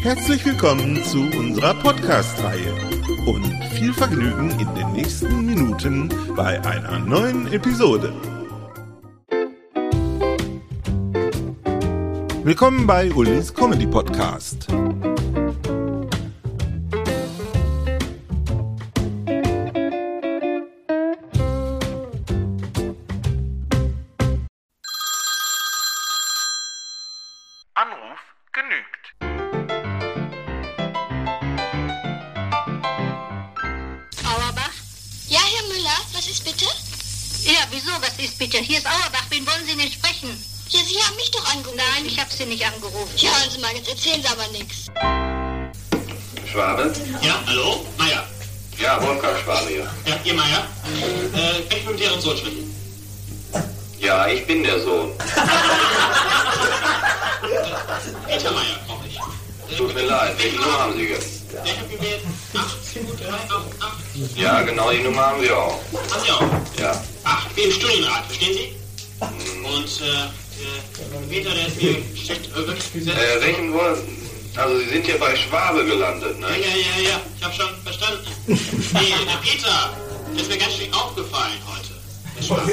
Herzlich willkommen zu unserer Podcast-Reihe und viel Vergnügen in den nächsten Minuten bei einer neuen Episode. Willkommen bei Ulis Comedy Podcast. Anruf genügt. Was ist bitte? Ja, wieso? Was ist bitte? Hier ist Auerbach. Wen wollen Sie denn sprechen? Ja, Sie haben mich doch angerufen. Nein, ich habe Sie nicht angerufen. Ja, hören Sie mal, jetzt erzählen Sie aber nichts. Schwabe? Ja, hallo? Meier. Ja, Wolfgang Schwabe hier. Ja, ihr Meier. Äh, kann ich mit Ihrem Sohn sprechen? Ja, ich bin der Sohn. Peter Meier brauche ich. Tut mir leid, welche Nummer haben Sie jetzt? Ja, ich habe gewählt 82388. Ja, genau die Nummer haben wir auch. Haben Sie auch? Ja. Ach, ich bin im Studienrat, verstehen Sie? Und, äh, äh, Peter, der ist mir schlecht, äh, wirklich sehr... Äh, welchen wollen... Also Sie sind hier bei Schwabe gelandet, Ja, ne? ja, ja, ja, ich habe schon verstanden. Nee, der Peter, der ist mir ganz schön aufgefallen heute. Der Schwarze.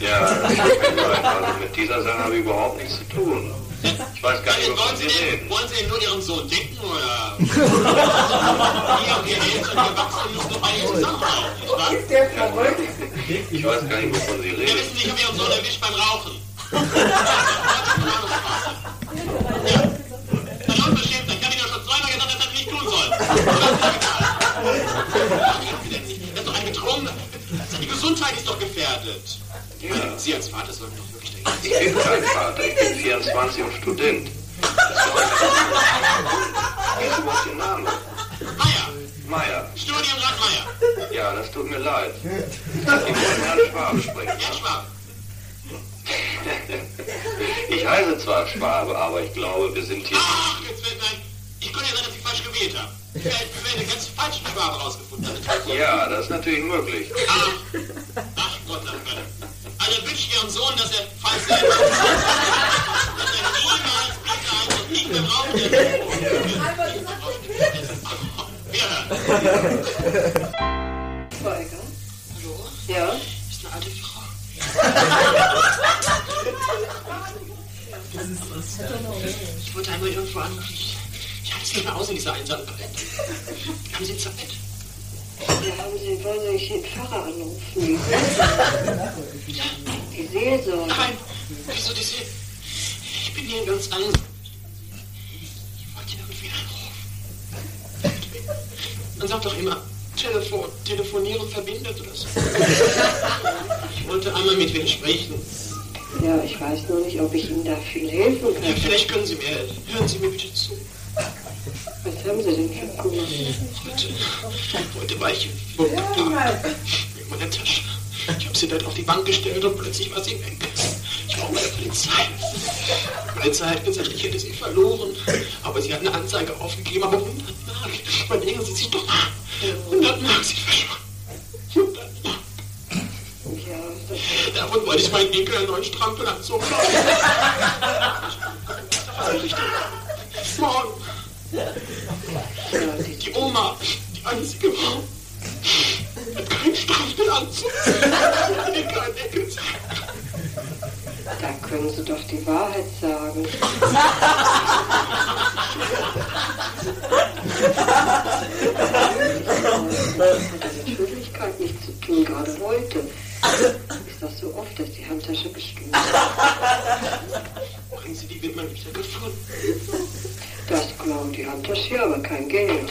Ja, tut mir leid, also mit dieser Sache habe ich überhaupt nichts zu tun. Ich weiß gar nicht, Wollen wovon Sie, reden. wollen Sie denn nur Ihren Sohn denken, oder? Ihr und Ihre Eltern, ihr Erwachsenen müssen doch beide zusammenhalten, nicht wahr? Ich weiß gar nicht, wovon Sie Wir reden. wissen nicht, ich habe Ihren Sohn erwischt beim Rauchen. ja. Na schon bestimmt, ich habe Ihnen ja schon zweimal gesagt, dass er das nicht tun soll. Er ist doch ein Betrunkener. Seine Gesundheit ist doch gefährdet. Sie als Vater sollten doch. Ich bin kein Vater, ich bin 24 und Student. Ist überhaupt Ihr Name? Meier, Meier. Studienrat Meier. Ja, das tut mir leid. Ich wollte Herrn Schwabe sprechen. Herr Schwab. Ich heiße zwar Schwabe, aber ich glaube, wir sind hier. Ach, jetzt wird nein. Ich konnte ja sein, dass ich falsch gewählt habe. Ich werde ganz falschen Schwabe rausgefunden. Ja, das ist natürlich möglich. Ach, ach Gott, ach Gott. Wünsche ich Ihrem Sohn, dass er, falls er, dass er niemals Peter heißt und nicht mehr braucht. Wir hören. Schweiger? Hallo? Ja? Ist eine alte Frau. Ich wollte einmal irgendwo anrufen. Ich, halte es nicht mehr aus in dieser Einsamkeit. Haben Sie Zeit? Ja, haben Sie, wollen Sie den Pfarrer anrufen? Die Seelsorge. Nein, wieso diese... Ich bin hier ganz anders. Ich wollte irgendwie anrufen. Man sagt doch immer, Telefon, telefonieren verbindet oder so. Ich wollte einmal mit Ihnen sprechen. Ja, ich weiß nur nicht, ob ich Ihnen da viel helfen Ja, kann. vielleicht können Sie mir helfen. Hören Sie mir bitte zu. Haben Sie denn? Heute, heute war ich vor mit meiner Tasche. Ich habe sie dort auf die Bank gestellt und plötzlich war sie weg. Ich brauche meine Polizei. Die Polizei hat gesagt, ich hätte sie verloren. Aber sie hat eine Anzeige aufgegeben, aber 100 Mark. Überlegen Sie sich doch mal. 100 Mark sind verschwunden. 100 Mark. Davon wollte ich meinen Enkel einen neuen Strampelanzug kaufen. Was soll ich denn? Morgen. Die, Oma, die einzige Frau, hat keinen Strampelanzug. Da können Sie doch die Wahrheit sagen. Das hat mit Schuldigkeit nichts zu tun, gerade heute. Ist das so oft, dass die Handtasche bestimmt Bringen Sie die Wimmel wieder gefunden. Das klauen die Handtasche, aber kein Geld.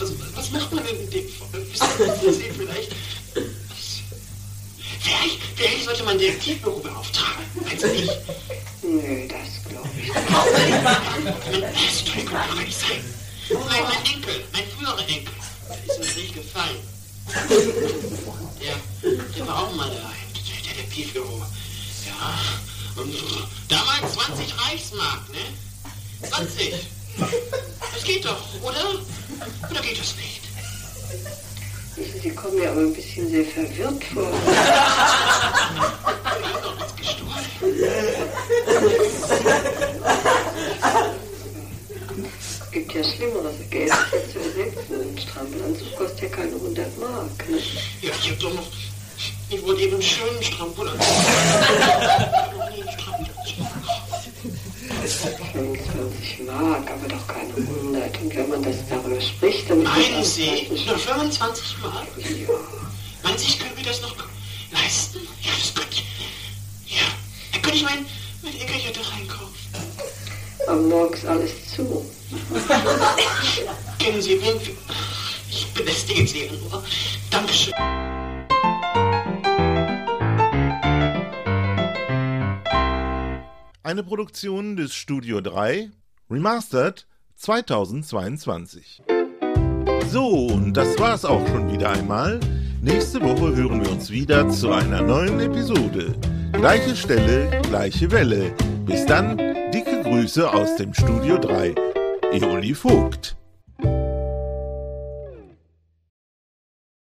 Also, was macht man denn in dem Fall? Wissen Sie vielleicht? mein Detektivbüro beauftragen. Meinst du nicht? Nö, das glaube ich nicht. Das kann doch gar nicht sein. Mein, mein Enkel, mein früherer Enkel, der ist im Krieg gefallen. Der, der war auch mal da Detektivbüro. Ja, und damals 20 Reichsmark, ne? 20. Das geht doch, oder? Oder geht das nicht? Wissen Sie kommen mir aber ein bisschen sehr verwirrt vor. Ich hab doch was gestohlen. Es gibt ja Schlimmeres, Geld ist zu ersetzen. Ein Strampelanzug kostet ja keine 100 Mark. Ne? Ja, ich hab doch noch. Ich wollte eben einen schönen Strampelanzug. Ich hab noch nie einen Strampelanzug. 25 Mark, aber doch keine 100. Und wenn man das darüber spricht, dann Meinen das Sie? Nur 25 Mark? Ja. Meinen Sie, ich könnte mir das noch leisten? Ja, das könnte ich. Ja, dann könnte ich mein, mein Enkelchen da reinkaufen. Aber morgen ist alles zu. Kennen Sie wen? Ich belästige Sie ja nur. Dankeschön. Eine Produktion des Studio 3, Remastered 2022. So, und das war's auch schon wieder einmal. Nächste Woche hören wir uns wieder zu einer neuen Episode. Gleiche Stelle, gleiche Welle. Bis dann, dicke Grüße aus dem Studio 3. Eoli Vogt.